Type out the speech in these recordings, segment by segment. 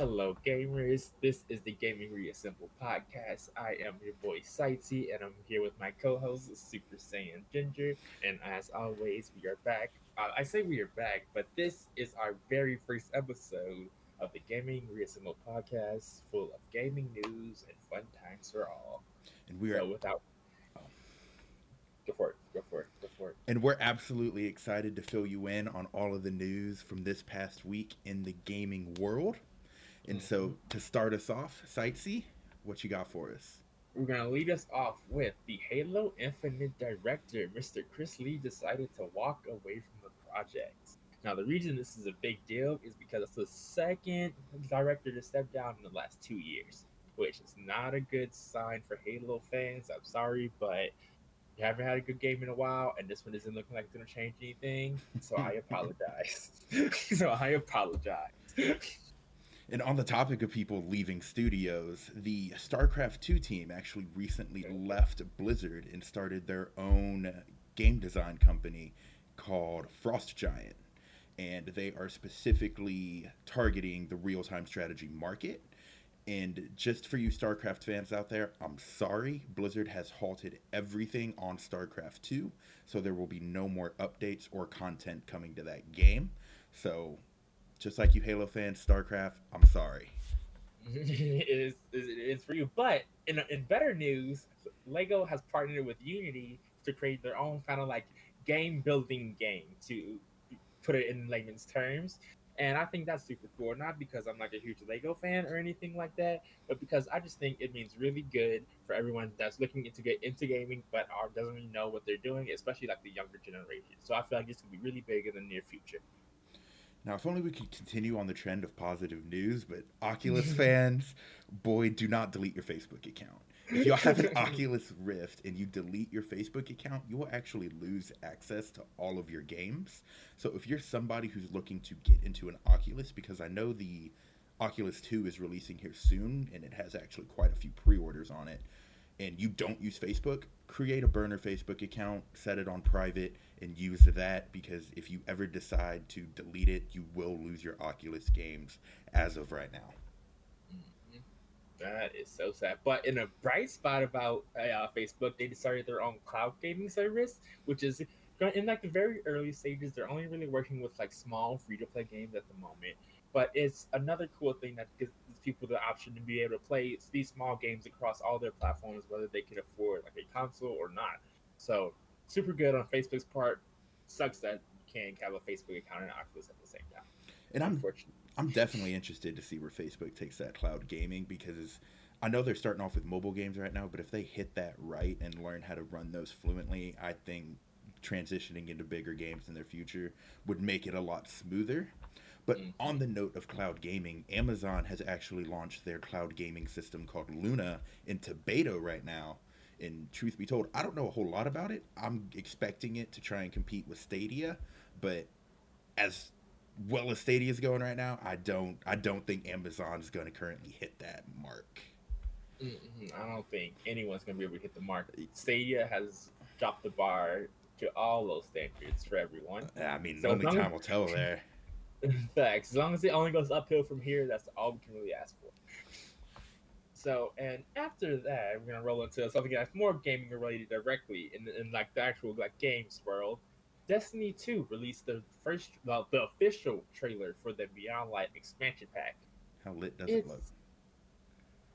Hello, gamers. This is the Gaming Reassemble podcast. I am your boy Sightsy, and I'm here with my co-host Super Saiyan Ginger. And as always, we are back. Uh, I say we are back, but this is our very first episode of the Gaming Reassemble podcast, full of gaming news and fun times for all. And we are So without, go for it. Go for it. Go for it. and we're absolutely excited to fill you in on all of the news from this past week in the gaming world. And so mm-hmm. to start us off, Sightsee, what you got for us? We're gonna lead us off with the Halo Infinite director, Mr. Chris Lee, decided to walk away from the project. Now, the reason this is a big deal is because it's the second director to step down in the last two years, which is not a good sign for Halo fans. I'm sorry, but you haven't had a good game in a while, and this one isn't looking like it's gonna change anything. So I apologize. so I apologize. And on the topic of people leaving studios, the StarCraft 2 team actually recently left Blizzard and started their own game design company called Frost Giant. And they are specifically targeting the real time strategy market. And just for you StarCraft fans out there, I'm sorry, Blizzard has halted everything on StarCraft 2, so there will be no more updates or content coming to that game. So, just like you Halo fans, StarCraft, I'm sorry. it is it is for you. But in in better news, Lego has partnered with Unity to create their own kind of like game building game to put it in layman's terms. And I think that's super cool. Not because I'm like a huge Lego fan or anything like that, but because I just think it means really good for everyone that's looking into get into gaming but are, doesn't really know what they're doing, especially like the younger generation. So I feel like this could be really big in the near future. Now, if only we could continue on the trend of positive news, but Oculus fans, boy, do not delete your Facebook account. If you have an Oculus Rift and you delete your Facebook account, you will actually lose access to all of your games. So if you're somebody who's looking to get into an Oculus, because I know the Oculus 2 is releasing here soon and it has actually quite a few pre-orders on it, and you don't use Facebook, create a burner Facebook account, set it on private, and use that because if you ever decide to delete it, you will lose your Oculus games as of right now. That is so sad. But in a bright spot about uh, Facebook, they started their own cloud gaming service, which is in like the very early stages. They're only really working with like small free to play games at the moment. But it's another cool thing that gives people the option to be able to play these small games across all their platforms, whether they can afford like a console or not. So super good on Facebook's part. Sucks that you can't have a Facebook account and Oculus at the same time. And I'm I'm definitely interested to see where Facebook takes that cloud gaming because I know they're starting off with mobile games right now, but if they hit that right and learn how to run those fluently, I think transitioning into bigger games in their future would make it a lot smoother. But Mhm. on the note of cloud gaming, Amazon has actually launched their cloud gaming system called Luna into beta right now. And truth be told, I don't know a whole lot about it. I'm expecting it to try and compete with Stadia, but as well as Stadia is going right now, I don't I don't think Amazon's going to currently hit that mark. Mm-mm, I don't think anyone's gonna be able to hit the mark. Stadia has dropped the bar to all those standards for everyone. Uh, I mean, So only time will tell there. Facts. As long as it only goes uphill from here, that's all we can really ask for. So, and after that, we're gonna roll into something that's more gaming related directly in, in like the actual like games world. Destiny 2 released the first, well, the official trailer for the Beyond Light expansion pack. How lit does it look?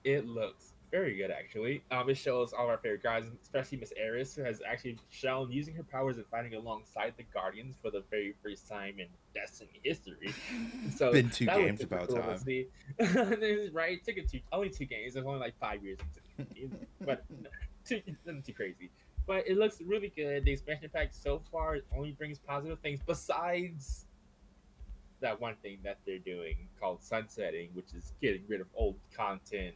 It looks very good, actually. Um, it shows all our favorite guys, especially Miss Eris, who has actually shown using her powers and fighting alongside the Guardians for the very first time in Destiny history. So it's Been two that games super about cool to time. see. right? It took it two, only two games. It's only like five years into it, but too, nothing too crazy. But it looks really good. The expansion pack so far only brings positive things, besides that one thing that they're doing called sunsetting, which is getting rid of old content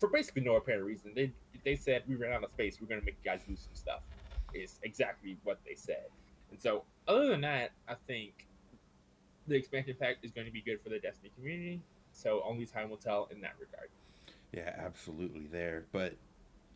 for basically no apparent reason. They they said we ran out of space. We're gonna make you guys do some stuff. Is exactly what they said. And so, other than that, I think the expansion pack is going to be good for the Destiny community. So only time will tell in that regard. Yeah, absolutely there. But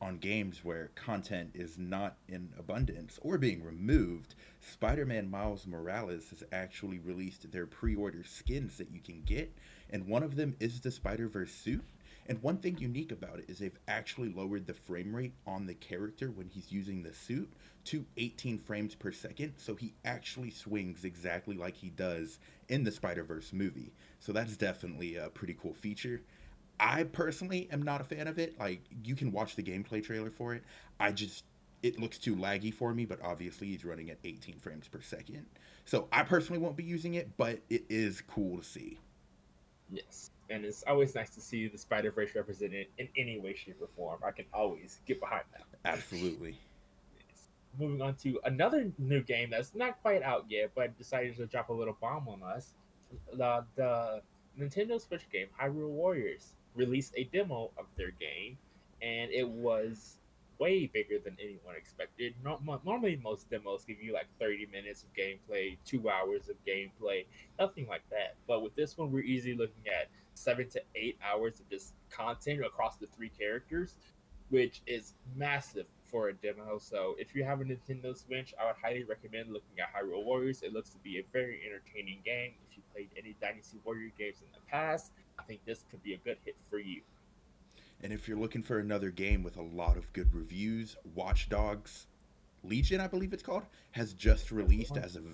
on games where content is not in abundance or being removed, Spider Man Miles Morales has actually released their pre order skins that you can get, and one of them is the Spider Verse suit. And one thing unique about it is they've actually lowered the frame rate on the character when he's using the suit to 18 frames per second, so he actually swings exactly like he does in the Spider Verse movie. So that's definitely a pretty cool feature. I personally am not a fan of it. Like you can watch the gameplay trailer for it. I just it looks too laggy for me, but obviously he's running at 18 frames per second. So I personally won't be using it, but it is cool to see. Yes, and it's always nice to see the Spider Verse represented in any way, shape, or form. I can always get behind that. Absolutely. Moving on to another new game that's not quite out yet, but decided to drop a little bomb on us. The, the Nintendo Switch game Hyrule Warriors released a demo of their game, and it was way bigger than anyone expected. Normally, most demos give you like 30 minutes of gameplay, two hours of gameplay, nothing like that. But with this one, we're easily looking at seven to eight hours of just content across the three characters, which is massive for a demo. So if you have a Nintendo Switch, I would highly recommend looking at Hyrule Warriors. It looks to be a very entertaining game. If you played any Dynasty Warrior games in the past, I think this could be a good hit for you. And if you're looking for another game with a lot of good reviews, Watch Dogs Legion, I believe it's called, has just released as of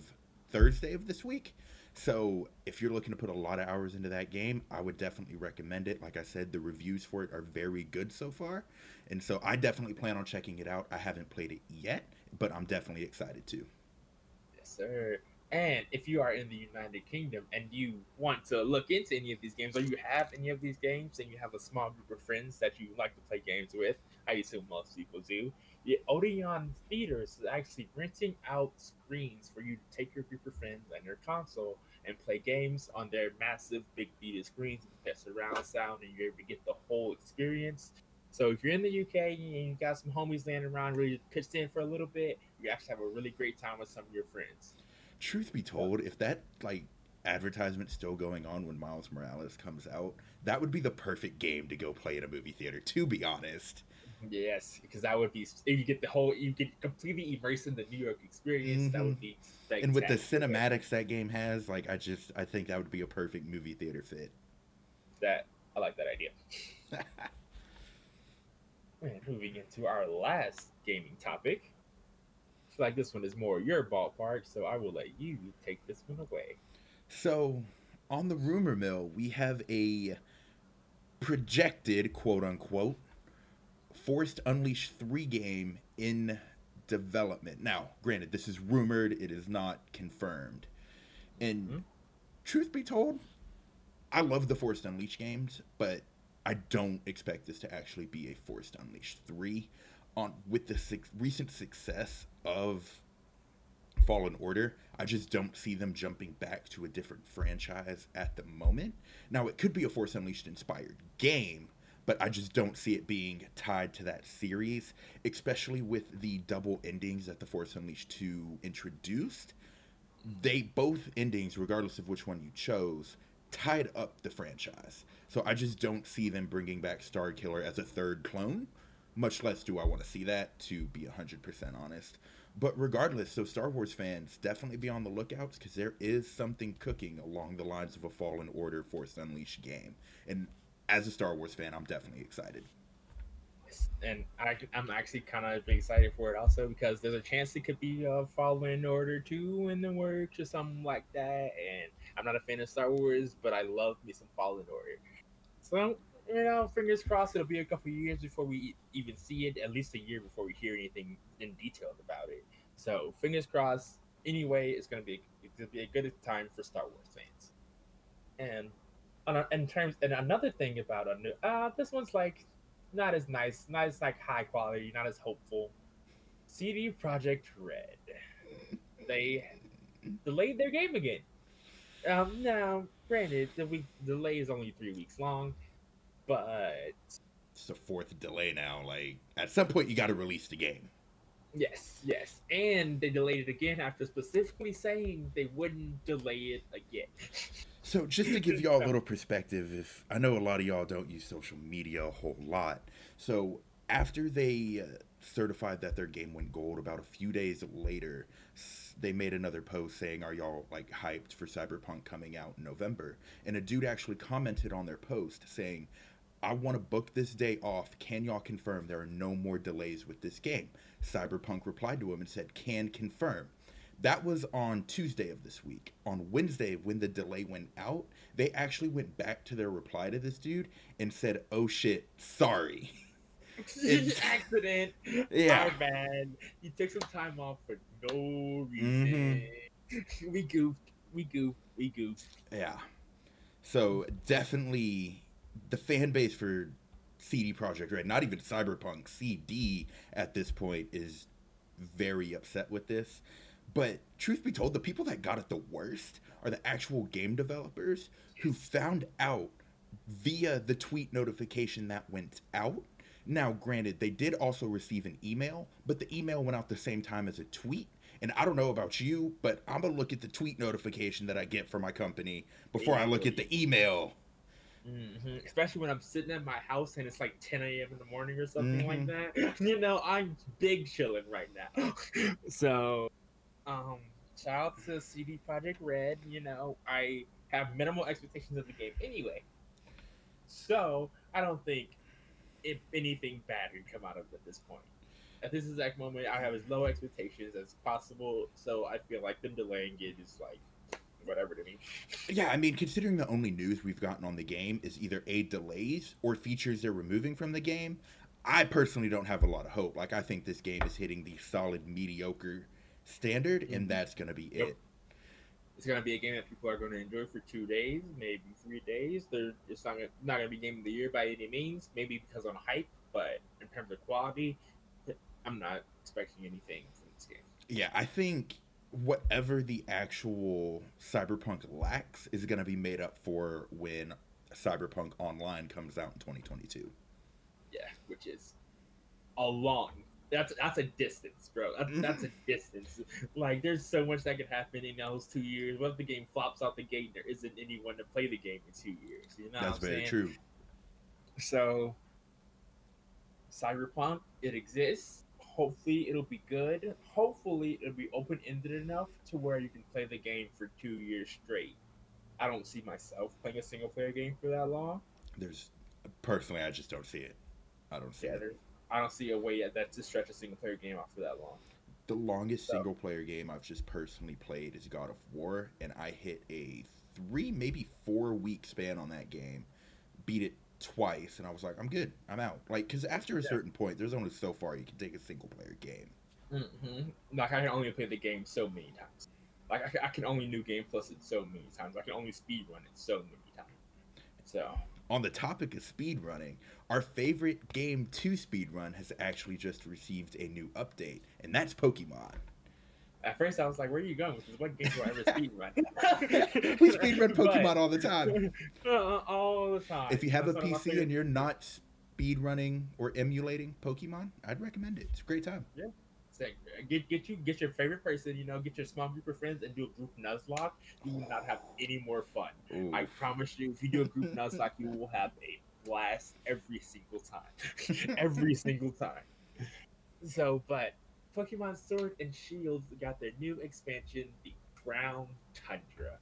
Thursday of this week. So if you're looking to put a lot of hours into that game, I would definitely recommend it. Like I said, the reviews for it are very good so far. And so I definitely plan on checking it out. I haven't played it yet, but I'm definitely excited to. Yes, sir. And if you are in the United Kingdom and you want to look into any of these games, or you have any of these games and you have a small group of friends that you like to play games with, I assume most people do, the Odeon Theaters is actually renting out screens for you to take your group of friends and your console and play games on their massive big theater screens with surround sound, and you're able to get the whole experience. So if you're in the UK and you got some homies laying around, really pitched in for a little bit, you actually have a really great time with some of your friends truth be told, if that like advertisement's still going on when Miles Morales comes out, that would be the perfect game to go play in a movie theater. To be honest. Yes, because that would be you get the whole you get completely immersed in the New York experience. Mm-hmm. That would be and with the cinematics that game has, like I just I think that would be a perfect movie theater fit. That I like that idea. and moving into our last gaming topic, I feel like this one is more your ballpark, so I will let you take this one away. So, on the rumor mill, we have a projected quote unquote Force Unleashed 3 game in development. Now, granted, this is rumored, it is not confirmed. And mm-hmm. truth be told, I love the Force Unleashed games, but I don't expect this to actually be a Force Unleashed 3 on with the su- recent success of Fallen Order, I just don't see them jumping back to a different franchise at the moment. Now, it could be a Force Unleashed inspired game, but I just don't see it being tied to that series, especially with the double endings that the Force Unleashed 2 introduced. They both endings, regardless of which one you chose, tied up the franchise. So I just don't see them bringing back Starkiller as a third clone much less do I want to see that, to be 100% honest. But regardless, so Star Wars fans, definitely be on the lookouts because there is something cooking along the lines of a Fallen Order Force Unleashed game. And as a Star Wars fan, I'm definitely excited. And I, am actually kind of excited for it also because there's a chance it could be a Fallen Order 2 in the works or something like that. And I'm not a fan of Star Wars, but I love me some Fallen Order. So you know, fingers crossed it'll be a couple years before we even see it, at least a year before we hear anything in detail about it. So fingers crossed. Anyway, it's gonna be it's gonna be a good time for Star Wars fans. And on in terms and another thing about a new uh this one's like not as nice, not as like high quality, not as hopeful. CD Projekt Red. They delayed their game again. Um, now, granted, the week delay is only three weeks long, but it's the fourth delay now. Like at some point, you got to release the game. Yes, yes, and they delayed it again after specifically saying they wouldn't delay it again. so, just to give y'all a little perspective, if I know a lot of y'all don't use social media a whole lot, so after they uh, certified that their game went gold, about a few days later, they made another post saying, "Are y'all like hyped for Cyberpunk coming out in November?" And a dude actually commented on their post saying, "I want to book this day off. Can y'all confirm there are no more delays with this game?" Cyberpunk replied to him and said, "Can confirm." That was on Tuesday of this week. On Wednesday, when the delay went out, they actually went back to their reply to this dude and said, "Oh shit, sorry." It's- accident. Yeah. Our bad. You took some time off for no reason. Mm-hmm. we goofed. We goofed. We goofed. Yeah. So definitely the fan base for CD Projekt Red, not even Cyberpunk, CD at this point is very upset with this. But truth be told, the people that got it the worst are the actual game developers who found out via the tweet notification that went out. Now, granted, they did also receive an email, but the email went out the same time as a tweet. And I don't know about you, but I'm gonna look at the tweet notification that I get from my company before I look at the email. hmm Especially when I'm sitting at my house and it's like 10 a.m. in the morning or something like Mhm. that. You know, I'm big chilling right now. so, um, shout out to CD Projekt Red. You know, I have minimal expectations of the game anyway. So, I don't think if anything bad could come out of it at this point. At this exact moment, I have as low expectations as possible. So, I feel like them delaying it is like whatever to me. Yeah, I mean, considering the only news we've gotten on the game is either a delays or features they're removing from the game, I personally don't have a lot of hope. Like, I think this game is hitting the solid mediocre standard, and mm-hmm. that's gonna be Yep. it. it's gonna be a game that people are gonna enjoy for two days, maybe three days. They're it's not gonna, not gonna be game of the year by any means, maybe because on hype, but in terms of quality, I'm not expecting anything from this game. Yeah, I think whatever the actual Cyberpunk lacks is gonna be made up for when Cyberpunk Online comes out in 2022. Yeah, which is a long. That's that's a distance, bro. That's, mm-hmm. that's a distance. Like, there's so much that could happen in those two years. What if the game flops out the gate? and There isn't anyone to play the game in two years. You know, that's what I'm very saying? true. So, Cyberpunk, it exists. Hopefully, it'll be good. Hopefully, it'll be open ended enough to where you can play the game for two years straight. I don't see myself playing a single player game for that long. There's personally, I just don't see it. I don't see Yeah, it. There's, I don't see a way that to stretch a single player game out for that long. The longest So- single player game I've just personally played is God of War, and I hit a three, maybe four week span on that game. Beat it twice, and I was like, I'm good. I'm out. Like, because after a Yeah. certain point, there's only so far you can take a single player game. hmm Like I can only play the game so many times. Like I I can only new game plus it so many times. I can only speed run it so many times. So On the topic of speedrunning, our favorite game to speedrun has actually just received a new update, and that's Pokemon. at first I was like, "Where are you going?" Because what game do I ever speed run? we speedrun Pokemon all the time. Uh, all the time. If you have a That's my PC and you're not speedrunning or emulating Pokemon, I'd recommend it. It's a great time. Get get you get your favorite person, you know, get your small group of friends and do a group nuzlocke. You will not have any more fun. Ooh. I promise you, if you do a group nuzlocke, you will have a blast every single time. every single time. So, but Pokemon Sword and Shield got their new expansion, the Crown Tundra.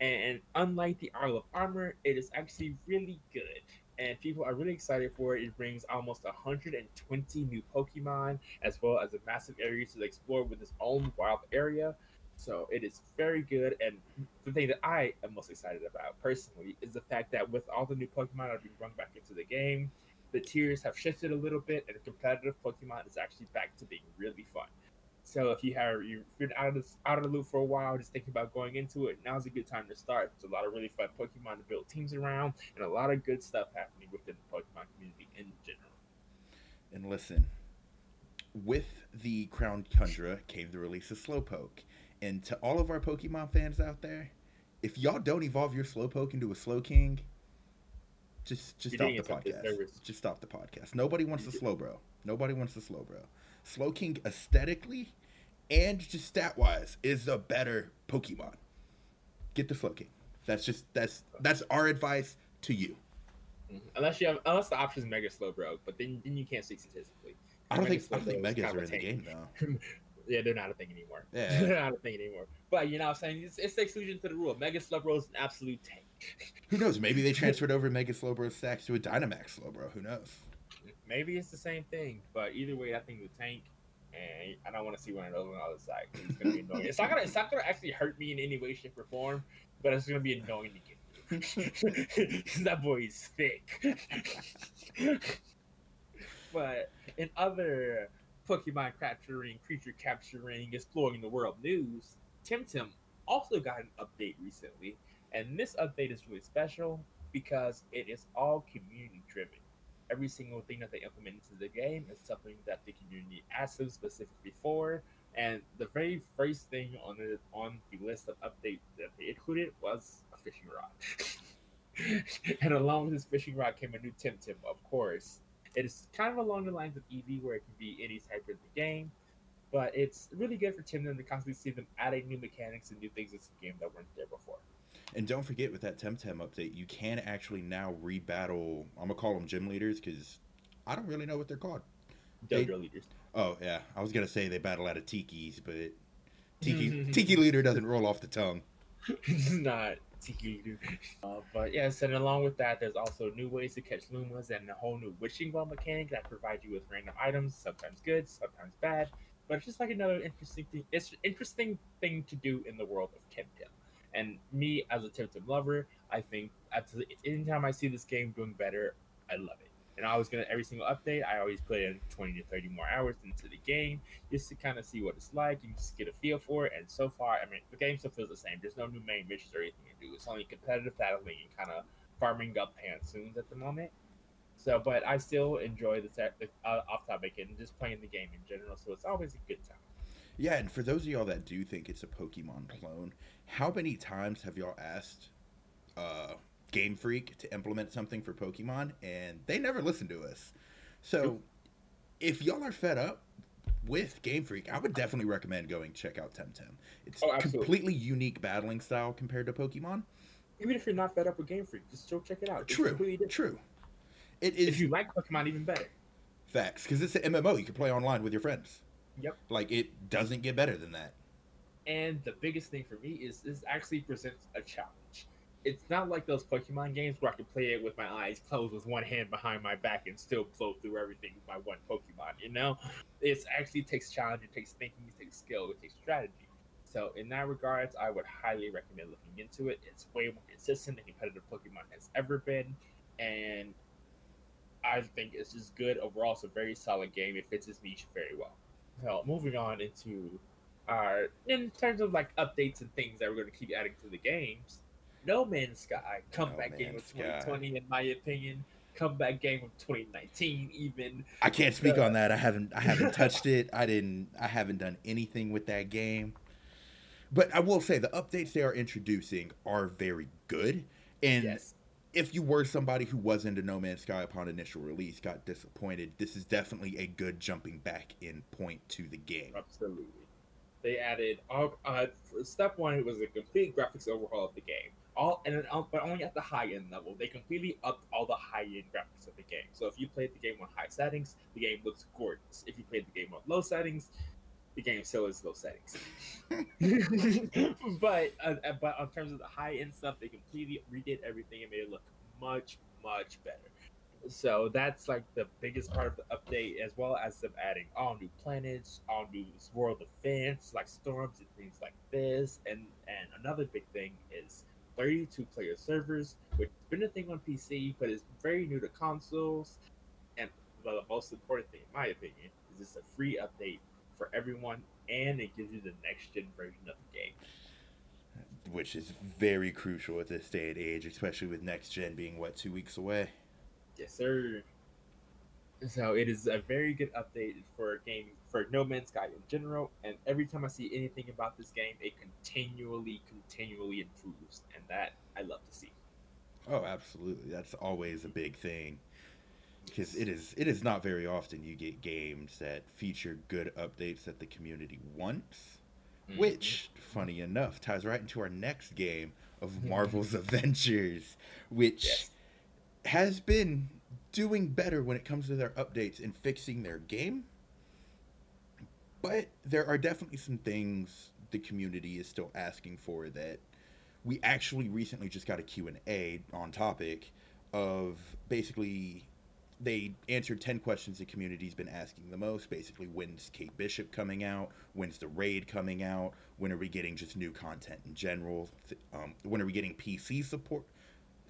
And unlike the Isle of Armor, it is actually really good. And people are really excited for it. It brings almost 120 new Pokemon, as well as a massive area to explore with its own wild area. So it is very good. And the thing that I am most excited about personally is the fact that with all the new Pokemon that are being brought back into the game, the tiers have shifted a little bit, and competitive Pokemon is actually back to being really fun. So if you have you've been out of the out of the loop for a while, just thinking about going into it, now's a good time to start. There's a lot of really fun Pokemon to build teams around, and a lot of good stuff happening within the Pokemon community in general. And listen, with the Crown Tundra came the release of Slowpoke. And to all of our Pokemon fans out there, if y'all don't evolve your Slowpoke into a Slowking, just just You're stop the podcast. Just stop the podcast. Nobody wants the Slowbro. Nobody wants the Slowbro. Slowking aesthetically and just stat wise is a better Pokemon. Get the Slowking. That's just that's that's our advice to you. Mhm. Unless you have, unless the option is Mega Slowbro, but then then you can't see statistically. I don't Mega think I don't think megas are in the game though. Yeah, they're not a thing anymore. Yeah. they're not a thing anymore. But you know what I'm saying? It's, it's the exclusion to the rule. Mega Slowbro is an absolute tank. Who knows? Maybe they transferred over Mega Slowbro stacks to a Dynamax Slowbro. Who knows? Maybe it's the same thing, but either way, that thing's a tank, and I don't want to see one those on the other side. It's gonna be annoying. It's not gonna, it's not gonna actually hurt me in any way, shape, or form, but it's gonna be annoying to get through. that boy is thick. but in other Pokemon capturing, creature capturing, exploring the world news, Temtem also got an update recently, and this update is really special because it is all community driven every single thing that they implement into the game is something that the community asked them specifically for. And the very first thing on the on the list of updates that they included was a fishing rod. and along with this fishing rod came a new Temtem, of course. It is kind of along the lines of Eevee, where it can be any type of the game. But it's really good for Temtem to constantly see them adding new mechanics and new things into the game that weren't there before. And don't forget with that Temtem update, you can actually now rebattle. I'm gonna call them gym leaders because I don't really know what they're called. They- leaders. Oh yeah, I was gonna say they battle out of Tiki's, but Tiki Tiki leader doesn't roll off the tongue. it's not tiki leader. Uh, but yes, and along with that, there's also new ways to catch Lumas and a whole new wishing well mechanic that provides you with random items, sometimes good, sometimes bad. But it's just like another interesting thing. It's an interesting thing to do in the world of Temtem. And me as a Temtem lover, I think at the, anytime I see this game doing better, I love it. And I was gonna every single update, I always put in 20 to 30 more hours into the game just to kind of see what it's like and just get a feel for it. And so far, I mean, the game still feels the same. There's no new main missions or anything to do. It's only competitive battling and kind of farming up Pansuns at the moment. So, but I still enjoy the, set, the uh, off topic and just playing the game in general. So it's always a good time. Yeah, and for those of y'all that do think it's a Pokemon clone, how many times have y'all asked uh, Game Freak to implement something for Pokemon, and they never listen to us? So, Nope. if y'all are fed up with Game Freak, I would definitely recommend going check out Temtem. It's Oh, completely unique battling style compared to Pokemon. Even if you're not fed up with Game Freak, just go check it out. True, true. It is If you like Pokemon, even better. facts because it's an MMO. You can play online with your friends. Yep. Like it doesn't get better than that. And the biggest thing for me is this actually presents a challenge. It's not like those Pokemon games where I can play it with my eyes closed with one hand behind my back and still flow through everything with my one Pokemon, you know? It actually takes challenge, it takes thinking, it takes skill, it takes strategy. So in that regards, I would highly recommend looking into it. It's way more consistent than competitive Pokemon has ever been. And I think it's just good overall. It's a very solid game. It fits its niche very well. So moving on into our in terms of like updates and things that we're going to keep adding to the games. No Man's Sky comeback No game of Man's Sky. 2020, in my opinion. Comeback game of 2019, even. I can't speak Uh, on that. I haven't I haven't touched it. I didn't I haven't done anything with that game. But I will say the updates they are introducing are very good. And yes, if you were somebody who was into No Man's Sky upon initial release, got disappointed, this is definitely a good jumping back in point to the game. absolutely. They added all. Uh, step one, was a complete graphics overhaul of the game. All and uh, but only at the high end level. They completely upped all the high end graphics of the game. So if you played the game on high settings, the game looks gorgeous. If you played the game on low settings, the game still is low settings. but uh, uh, but in terms of the high end stuff, they completely redid everything and made it look much much better. So that's like the biggest part of the update, as well as them adding all new planets, all new world events like storms and things like this. And and another big thing is 32 player servers, which has been a thing on PC, but is very new to consoles. And the most important thing, in my opinion, is it's a free update for everyone, and it gives you the next gen version of the game. Which is very crucial at this day and age, especially with next gen being what, two weeks away? Yes, sir. So it is a very good update for a game for No Man's Sky in general, and every time I see anything about this game, it continually, continually improves, and that I love to see. Oh, absolutely. That's always a big thing. Because it is it is not very often you get games that feature good updates that the community wants. Mhm. Which, funny enough, ties right into our next game of Marvel's Avengers, which Yes. has been doing better when it comes to their updates and fixing their game. But there are definitely some things the community is still asking for that we actually recently just got a Q&A on topic of basically they answered 10 questions the community's been asking the most basically when's kate bishop coming out? When's the raid coming out? When are we getting just new content in general? Um, when are we getting pc support?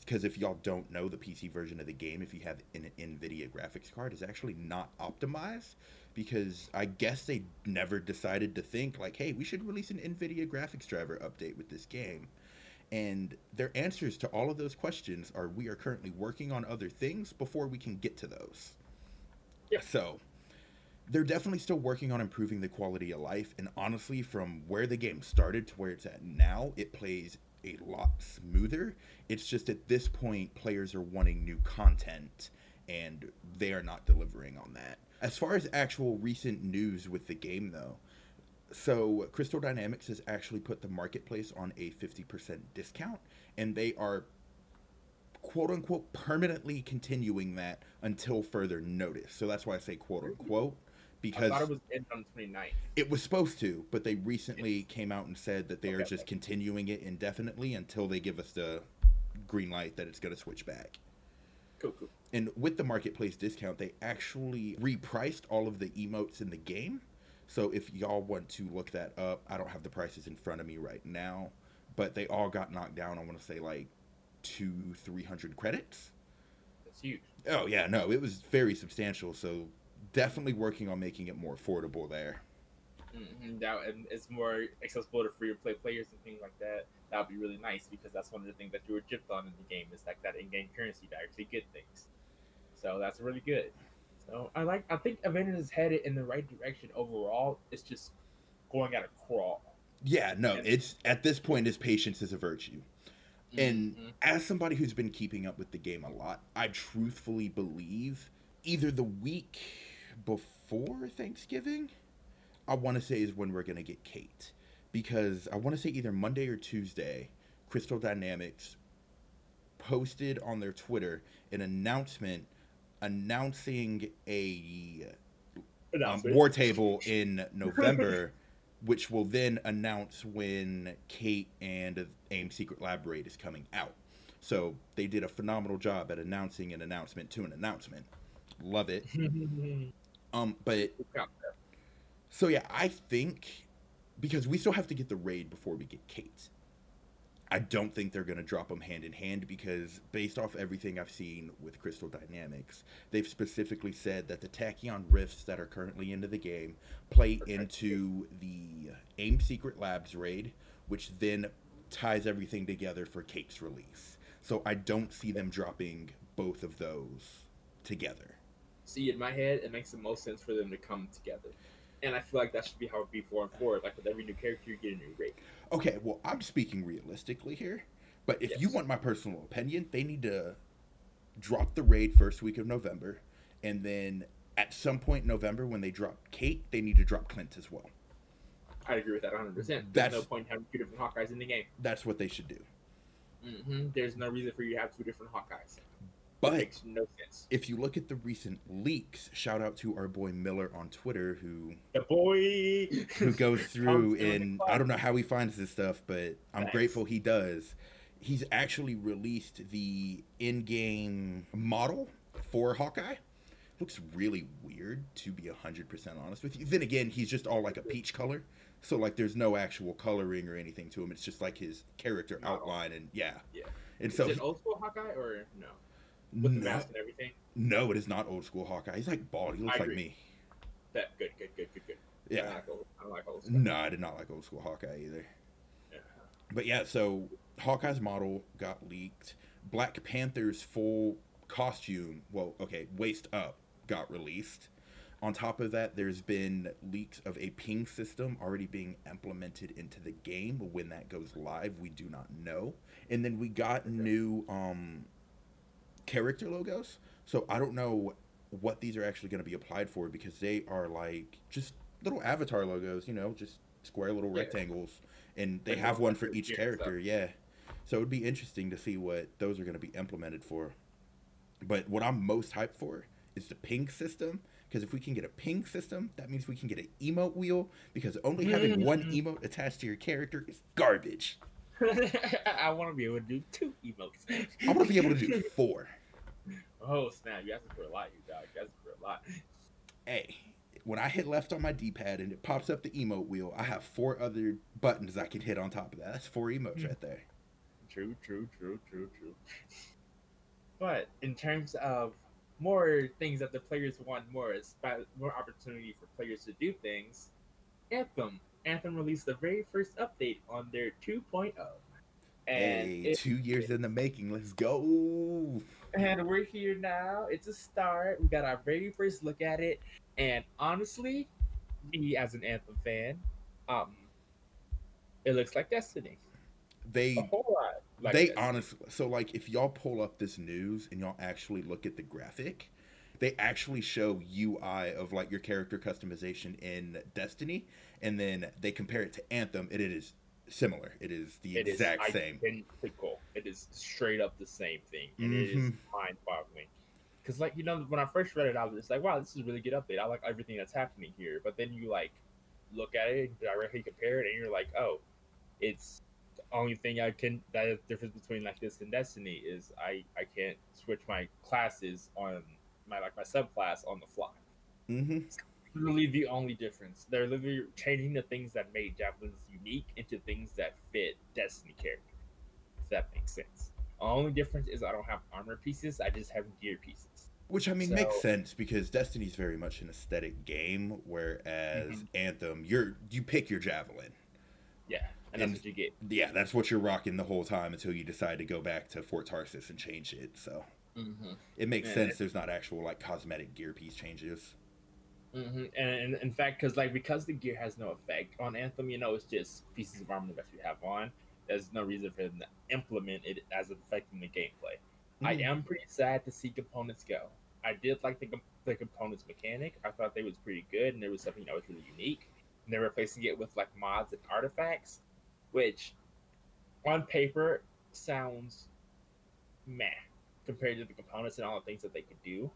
Because if y'all don't know the pc version of the game if you have an nvidia graphics card is actually not optimized because i guess they never decided to think like hey we should release an nvidia graphics driver update with this game and their answers to all of those questions are we are currently working on other things before we can get to those. Yeah. So they're definitely still working on improving the quality of life. And honestly, from where the game started to where it's at now, it plays a lot smoother. It's just at this point, players are wanting new content and they are not delivering on that. As far as actual recent news with the game, though, so Crystal Dynamics has actually put the marketplace on a 50% discount, and they are quote unquote permanently continuing that until further notice. So that's why I say quote unquote because I thought it was on 29th. It was supposed to, but they recently came out and said that they okay, are just okay. continuing it indefinitely until they give us the green light that it's going to switch back. Cool, cool. And with the marketplace discount, they actually repriced all of the emotes in the game so if y'all want to look that up, I don't have the prices in front of me right now, but they all got knocked down. I want to say like two, three hundred credits. That's huge. Oh yeah, no, it was very substantial. So definitely working on making it more affordable there. Mm-hmm. That and it's more accessible to free to play players and things like that. That would be really nice because that's one of the things that you were gypped on in the game is like that in-game currency to actually get things. So that's really good. So I like. I think Avengers is headed in the right direction overall. It's just going at a crawl. Yeah, no, and, it's at this point, his patience is a virtue. And mm-hmm. as somebody who's been keeping up with the game a lot, I truthfully believe either the week before Thanksgiving, I want to say is when we're going to get Kate. Because I want to say either Monday or Tuesday, Crystal Dynamics posted on their Twitter an announcement announcing a um, war table in November, which will then announce when Kate and AIM Secret Lab Raid is coming out. So they did a phenomenal job at announcing an announcement to an announcement. Love it. um, but so yeah, I think because we still have to get the raid before we get Kate. I don't think they're going to drop them hand in hand because, based off everything I've seen with Crystal Dynamics, they've specifically said that the Tachyon rifts that are currently into the game play into the AIM Secret Labs raid, which then ties everything together for Kate's release. So I don't see them dropping both of those together. See, in my head, it makes the most sense for them to come together and I feel like that should be how it be and forward. Like with every new character, you get a new rate. Okay, well, I'm speaking realistically here, but if yes. you want my personal opinion, they need to drop the raid first week of November, and then at some point in November when they drop Kate, they need to drop Clint as well. I agree with that 100. percent There's no point in having two different Hawkeyes in the game. That's what they should do. Mm-hmm. There's no reason for you to have two different Hawkeyes. But makes no sense. If you look at the recent leaks, shout out to our boy Miller on Twitter who the boy who goes through and I don't know how he finds this stuff, but I'm Thanks. grateful he does. He's actually released the in-game model for Hawkeye. Looks really weird to be 100% honest with you. Then again, he's just all like a peach color. So like there's no actual coloring or anything to him. It's just like his character outline and yeah. Yeah. And is so it old school Hawkeye or no? With the mask and everything. No, it is not old school Hawkeye. He's like bald. He looks like me. That good, good, good, good, good. Yeah. I, like old, I like old school. No, I did not like old school Hawkeye either. Yeah. But yeah, so Hawkeye's model got leaked. Black Panther's full costume, well, okay, waist up, got released. On top of that, there's been leaks of a ping system already being implemented into the game. When that goes live, we do not know. And then we got okay. new um, character logos. So I don't know what these are actually going to be applied for because they are like just little avatar logos, you know, just square little yeah. rectangles, and they have one for each character. Yeah. So it would be interesting to see what those are going to be implemented for. But what I'm most hyped for is the ping system. Because if we can get a ping system, that means we can get an emote wheel. Because only having one Mm. emote attached to your character is garbage. I want to be able to do two emotes. I want to be able to do four. Oh snap! You asking for a lot, you dog. You asking for a lot. Hey, when I hit left on my D-pad and it pops up the emote wheel, I have four other buttons I can hit on top of that. That's four emotes hmm. right there. True, true, true, true, true. But in terms of more things that the players want more, more opportunity for players to do things, Anthem. Anthem released the very first update on their 2.0. And, Hey, it- two years in the making. Let's go. and we're here now. It's a start. We got our very first look at it. And honestly, me as an Anthem fan, um, it looks like Destiny. They A whole lot. Like they Destiny. honestly so like if y'all pull up this news and y'all actually look at the graphic they actually show ui of like your character customization in destiny and then they compare it to anthem and it is similar it is the It is exact same identical. It is straight up the same thing, and it is Mhm. mind-boggling. Because, like you know, when I first read it, I was just like, "Wow, this is a really good update. I like everything that's happening here." But then you like look at it directly compare it, and you're like, "Oh, it's the only thing I can that is the difference between like this and Destiny is I I can't switch my classes on my like my subclass on the fly." hmm literally the only difference. They're literally changing the things that made javelins unique into things that fit Destiny character. If that makes sense. The only difference is I don't have armor pieces. I just have gear pieces. which i mean makes sense because destiny's very much an aesthetic game whereas Mhm. anthem you're you pick your javelin Yeah, and that's what you get. yeah that's what you're rocking the whole time until you decide to go back to fort tarsis and change it so Mm-hmm. it makes Yeah, sense it- there's not actual like cosmetic gear piece changes Mm-hmm. And, and in fact, because like because the gear has no effect on Anthem, you know, it's just pieces of armor that you have on. There's no reason for them to implement it as affecting the gameplay. I Mhm. am pretty sad to see components go. I did like the, the components mechanic. I thought they was pretty good, and there was something that was really unique. And they're replacing it with like mods and artifacts, which on paper sounds meh compared to the components and all the things that they could do.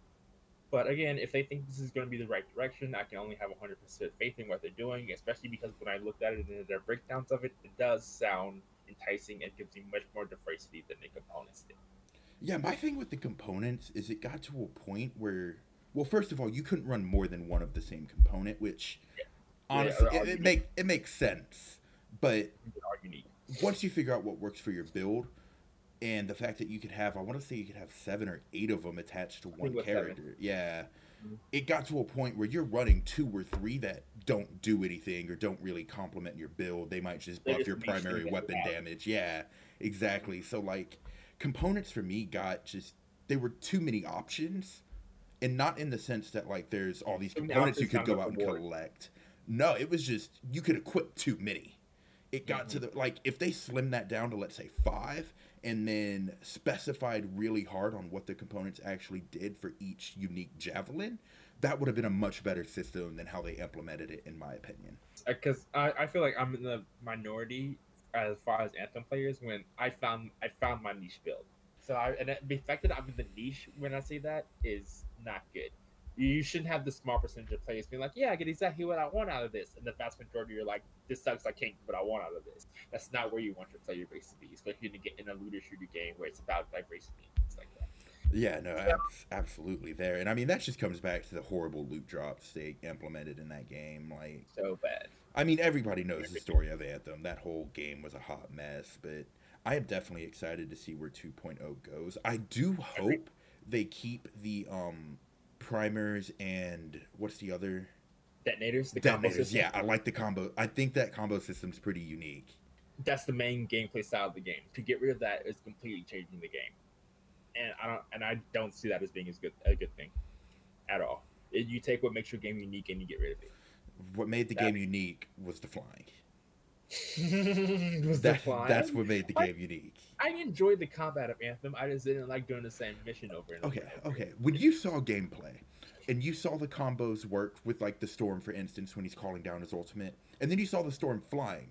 But again, if they think this is going to be the right direction, I can only have 100% faith in what they're doing, especially because when I looked at it and their breakdowns of it, it does sound enticing and gives you much more diversity than the components did. Yeah, my thing with the components is it got to a point where, well, first of all, you couldn't run more than one of the same component, which honestly, they're it, it make it makes sense. But once you figure out what works for your build, and the fact that you could have, I want to say you could have seven or eight of them attached to one was seven. character. Yeah, Mhm. it got to a point where you're running two or three that don't do anything or don't really complement your build. They might just buff just your primary weapon damage. Yeah, exactly. So like, components for me got just they were too many options, and not in the sense that like there's all these components you could go out and collect. No, it was just you could equip too many. It got to the like if they slimmed that down to let's say five and then specified really hard on what the components actually did for each unique javelin, that would have been a much better system than how they implemented it, in my opinion. Uh, because I, I feel like I'm in the minority as far as Anthem players when I found I found my niche build. So I and the fact that I'm in the niche when I say that is not good. You shouldn't have the small percentage of players being like, "Yeah, I get exactly what I want out of this," and the vast majority are like, "This sucks. I can't get what I want out of this." That's not where you want your player base to be, especially in a, ga- in a looter shooter game where it's about diversity and things like that. Yeah, no, abs- absolutely there. And I mean, that just comes back to the horrible loot drops they implemented in that game. Like, So bad. I mean, everybody knows the story of Anthem. That whole game was a hot mess, but I am definitely excited to see where 2.0 goes. I do hope they keep the um primers and what's the other Detonators, the combo detonators. Yeah, I like the combo. I think that combo system's pretty unique. that's the main gameplay style of the game. To get rid of that is completely changing the game, and I don't and I don't see that as being as good a good thing at all. It, you take what makes your game unique and you get rid of it. What made the That- game unique was the flying. That, that's what made the game unique. I enjoyed the combat of Anthem. I just didn't like doing the same mission over and over. Okay, over. okay. When you saw gameplay and you saw the combos work with like the storm, for instance, when he's calling down his ultimate, and then you saw the storm flying,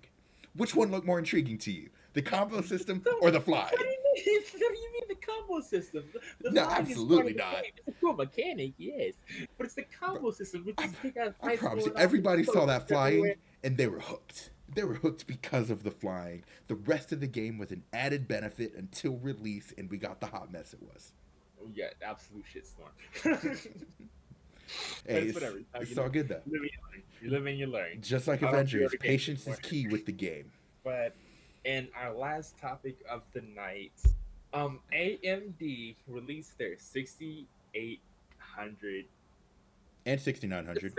which one looked more intriguing to you? The combo system or the fly? What do you mean, do you mean the combo system? The, No, absolutely part of the not. It's a cool mechanic, yes, but it's the combo system. Which I- is ass I promise you, everybody saw that flying everywhere. and they were hooked. They were hooked because of the flying. The rest of the game was an added benefit until release, and we got the hot mess it was. Oh, yeah, absolute shitstorm. Hey, it's whatever. It's all good though. You live and you learn. You live and you learn. Just like Avengers, patience is key with the game. But in our last topic of the night, um, AMD released their 6800. And 6900.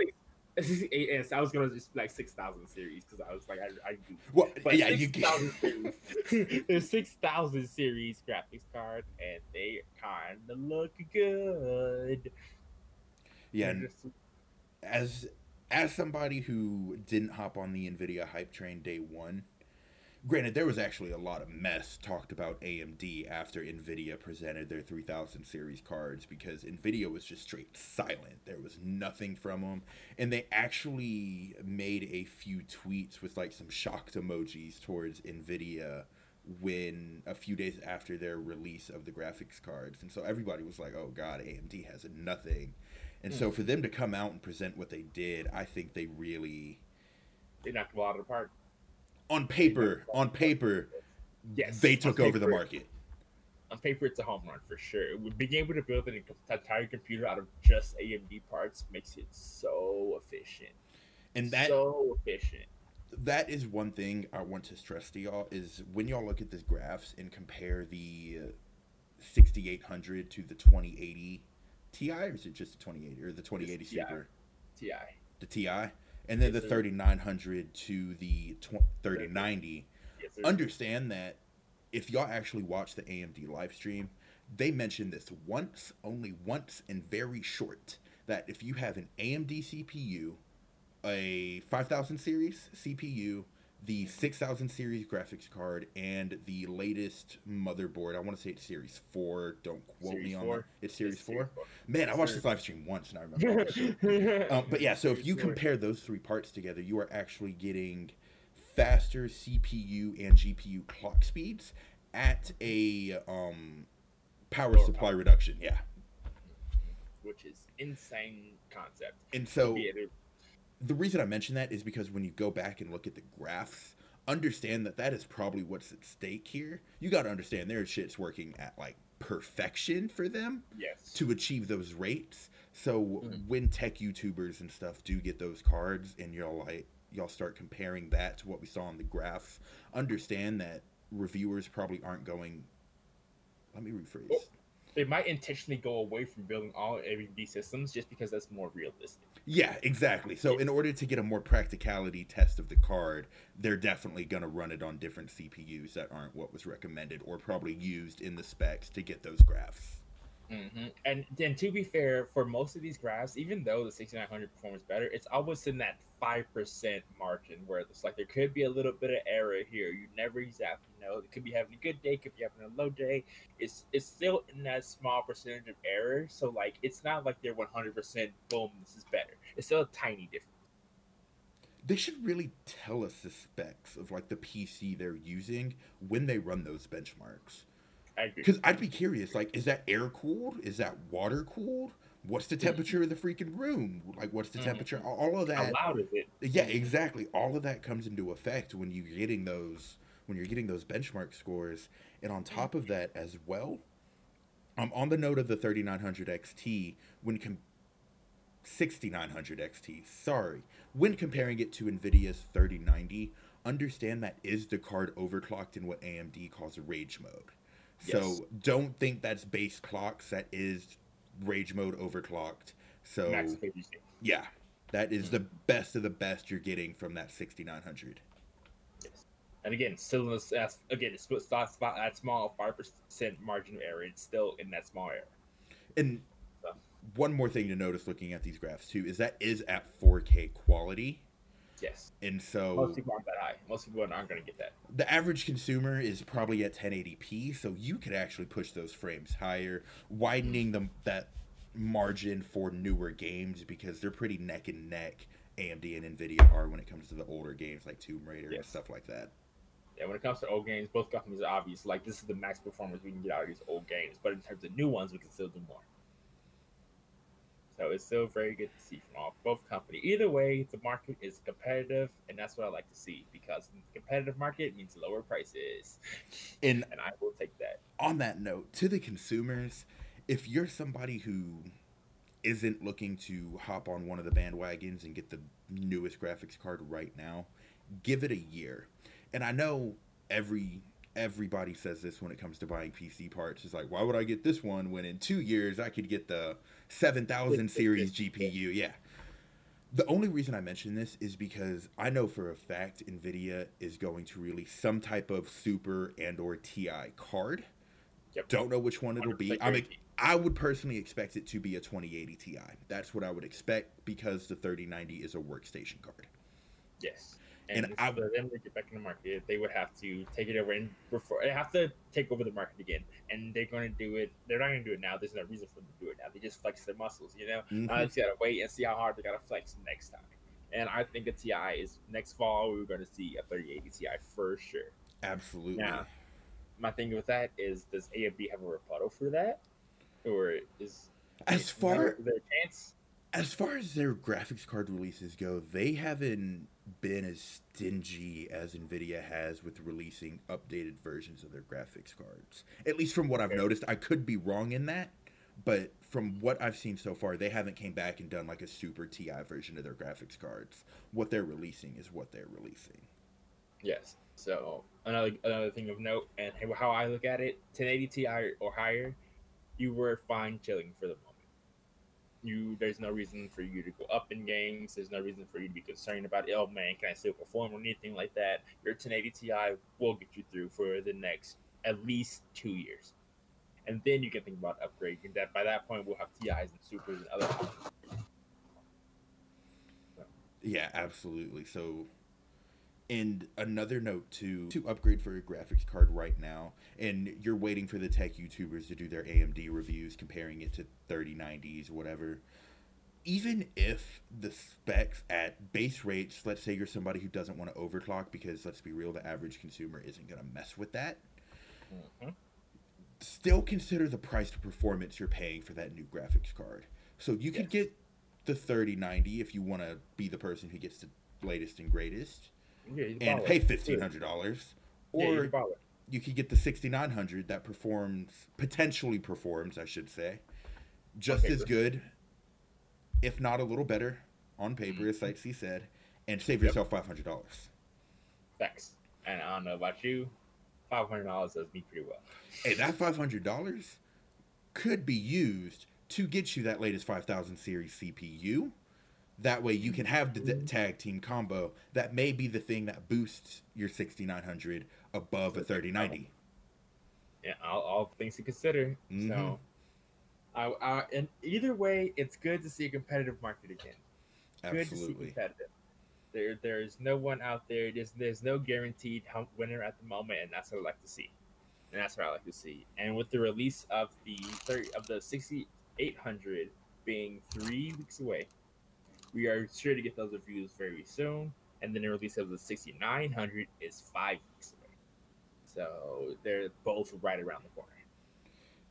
Yes, I was gonna just like 6000 series because I was like, I, I do. Well, But yeah, you 6000 series. the 6000 series graphics card, and they kind of look good. Yeah, just- as as somebody who didn't hop on the Nvidia hype train day one, granted there was actually a lot of mess talked about AMD after Nvidia presented their 3000 series cards because Nvidia was just straight silent. There was nothing from them, and they actually made a few tweets with like some shocked emojis towards Nvidia when a few days after their release of the graphics cards and so everybody was like oh god amd has nothing and so hmm. for them to come out and present what they did, I think they really they knocked the ball out of the park. On paper, on paper, Yes, they took over the market. on paper it's a home run for sure. Being able to build an entire computer out of just AMD parts makes it so efficient. And that so efficient. that is one thing I want to stress to y'all is when y'all look at this graphs and compare the uh, 6800 to the 2080 Ti or is it just the 2080 or the 2080 Super? Ti. The Ti and then the Yes, sir. 3900 to the tw- 3090 Yes, understand that if y'all actually watch the AMD live stream, they mentioned this once, only once, and very short. That if you have an AMD CPU, a 5000 series CPU, the 6000 series graphics card, and the latest motherboard, I want to say it's Series 4. Don't quote Series me on 4? that. It's Series It's 4. four. Man, I watched this live stream once and I remember. Um, but yeah, so if you compare those three parts together, you are actually getting faster CPU and GPU clock speeds at a um, power Lower supply power. reduction. Yeah, which is insane concept. and so able- the reason I mention that is because when you go back and look at the graphs, understand that that is probably what's at stake here. You got to understand their shit's working at like perfection for them. yes. to achieve those rates. So Mhm. when tech YouTubers and stuff do get those cards, and y'all like y'all start comparing that to what we saw on the graphs, understand that reviewers probably aren't going. Let me rephrase. They might intentionally go away from building all AMD systems just because that's more realistic. Yeah, exactly. So in order to get a more practicality test of the card, they're definitely going to run it on different CPUs that aren't what was recommended or probably used in the specs to get those graphs. Hmm And then to be fair, for most of these graphs, even though the 6900 performs better, it's always in that 5% margin where it's like there could be a little bit of error here. You never exactly know. It could be having a good day, could be having a low day. It's it's still in that small percentage of error. So like it's not like they're 100% boom, this is better. It's still a tiny difference. They should really tell us the specs of like the PC they're using when they run those benchmarks. Because I'd be curious, like, is that air cooled? Is that water cooled? What's the temperature of the freaking room? Like, what's the Mhm. temperature? All of How that. loud is it? Yeah, exactly. All of that comes into effect when you're getting those when you're getting those benchmark scores. And on top of that, as well, um, on the note of the 3900 XT, when com- 6900 XT, sorry, when comparing it to Nvidia's 3090, understand that is the card overclocked in what AMD calls rage mode. Yes. So don't think that's base clocks. That is rage mode overclocked. So Max yeah, that is the mm-hmm. best of the best you're getting from that 6900. Yes. And again, still in this, again, it's still that small five percent margin of error. It's still in that small error. And So. one more thing to notice looking at these graphs too is that is at 4K quality. Yes. And so Most people aren't that high. Most people aren't going to get that. the average consumer is probably at 1080p, so you could actually push those frames higher, widening them that margin for newer games because they're pretty neck and neck. AMD and Nvidia are when it comes to the older games like Tomb Raider and stuff like that. Yeah, when it comes to old games, both companies are obvious. Like this is the max performance we can get out of these old games, but in terms of new ones, we can still do more. So it's still very good to see from all both companies. Either way, the market is competitive, and that's what I like to see because competitive market means lower prices, and and I will take that. On that note, to the consumers, if you're somebody who isn't looking to hop on one of the bandwagons and get the newest graphics card right now, give it a year. And I know every everybody says this when it comes to buying PC parts. It's like, why would I get this one when in two years I could get the 7000 series GPU? Yeah. The only reason I mention this is because I know for a fact Nvidia is going to release some type of super and or TI card. Yep. Don't know which one it'll be. I'm I would personally expect it to be a 2080 Ti. That's what I would expect because the 3090 is a workstation card. Yes. And, and I, for them to get back in the market, they would have to take it over and before they have to take over the market again. And they're going to do it. They're not going to do it now. There's no reason for them to do it now. They just flex their muscles, you know. Mm-hmm. Uh, just gotta wait and see how hard they gotta flex next time. And I think a Ti is next fall. We're going to see a 3080 Ti for sure. Absolutely. Now, my thing with that is, does AMD have a rebuttal for that? or is as far their chance? As far as their graphics card releases go, they haven't been as stingy as Nvidia has with releasing updated versions of their graphics cards. At least from what I've noticed, I could be wrong in that, but from what I've seen so far, they haven't came back and done like a super TI version of their graphics cards. What they're releasing is what they're releasing. Yes. So another another thing of note, and how I look at it, 1080 Ti or higher you were fine chilling for the moment. You there's no reason for you to go up in games. There's no reason for you to be concerned about oh man, can I still perform or anything like that. Your 1080 Ti will get you through for the next at least two years, and then you can think about upgrading. That by that point we'll have Ti's and supers and other. So. Yeah, absolutely. So and another note to to upgrade for your graphics card right now, and you're waiting for the tech YouTubers to do their AMD reviews, comparing it to 3090s, or whatever. Even if the specs at base rates, let's say you're somebody who doesn't want to overclock, because let's be real, the average consumer isn't going to mess with that. Mm-hmm. Still consider the price to performance you're paying for that new graphics card. So you yes. could get the 3090 if you want to be the person who gets the latest and greatest yeah, and pay fifteen hundred dollars, or yeah, you could get the sixty nine hundred that performs potentially performs, I should say, just as good, if not a little better, on paper, mm-hmm. as Site C said, and save yep. yourself five hundred dollars. Thanks. And I don't know about you, five hundred dollars does me pretty well. Hey, that five hundred dollars could be used to get you that latest five thousand series CPU that way you can have the mm-hmm. tag team combo. That may be the thing that boosts your 6900 above a 3090. Yeah, all, all things to consider. Mm-hmm. So, I, I, and either way, it's good to see a competitive market again. Absolutely. Good to see competitive. There, there's no one out there. There's, there's no guaranteed winner at the moment, and that's what I like to see. And that's what I like to see. And with the release of the 30 of the 6800 being three weeks away, we are sure to get those reviews very soon. And then the release of the 6900 is five weeks away. So they're both right around the corner.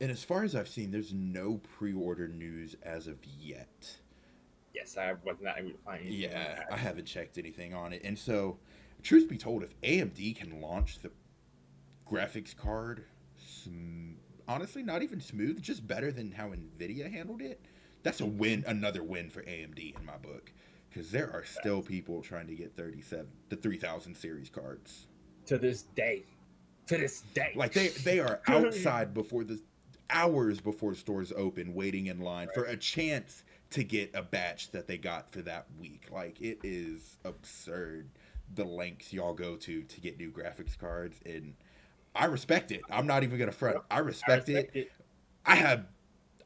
And as far as I've seen, there's no pre-order news as of yet. Yes, I was not able to find anything. Yeah, I haven't checked anything on it. And so, truth be told, if AMD can launch the graphics card, sm- honestly, not even smooth, just better than how Nvidia handled it, that's a win, another win for AMD in my book, because there are still people trying to get 37, the 3000 series cards to this day. To this day, like they they are outside before the hours before stores open, waiting in line right. for a chance to get a batch that they got for that week. Like it is absurd the lengths y'all go to to get new graphics cards and I respect it. I'm not even gonna front. I respect, I respect it. it. I have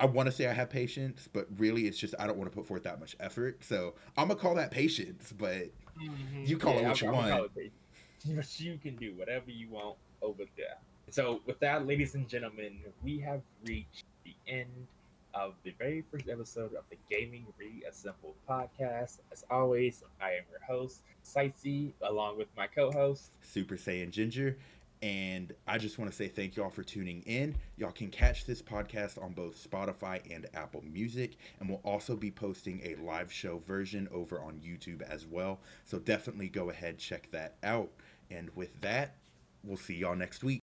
I want to say I have patience, but really it's just I don't want to put forth that much effort. So I'm gonna call that patience, but mm-hmm. you call yeah, it what I'll, you I'll want. But you can do whatever you want over there. So with that, ladies and gentlemen, we have reached the end of the very first episode of the Gaming Reassembled podcast. As always, I am your host, Sightsee, along with my co-host, Super Saiyan Ginger. And I just want to say thank y'all for tuning in. Y'all can catch this podcast on both Spotify and Apple Music. And we'll also be posting a live show version over on YouTube as well. So definitely go ahead, check that out. And with that, we'll see y'all next week.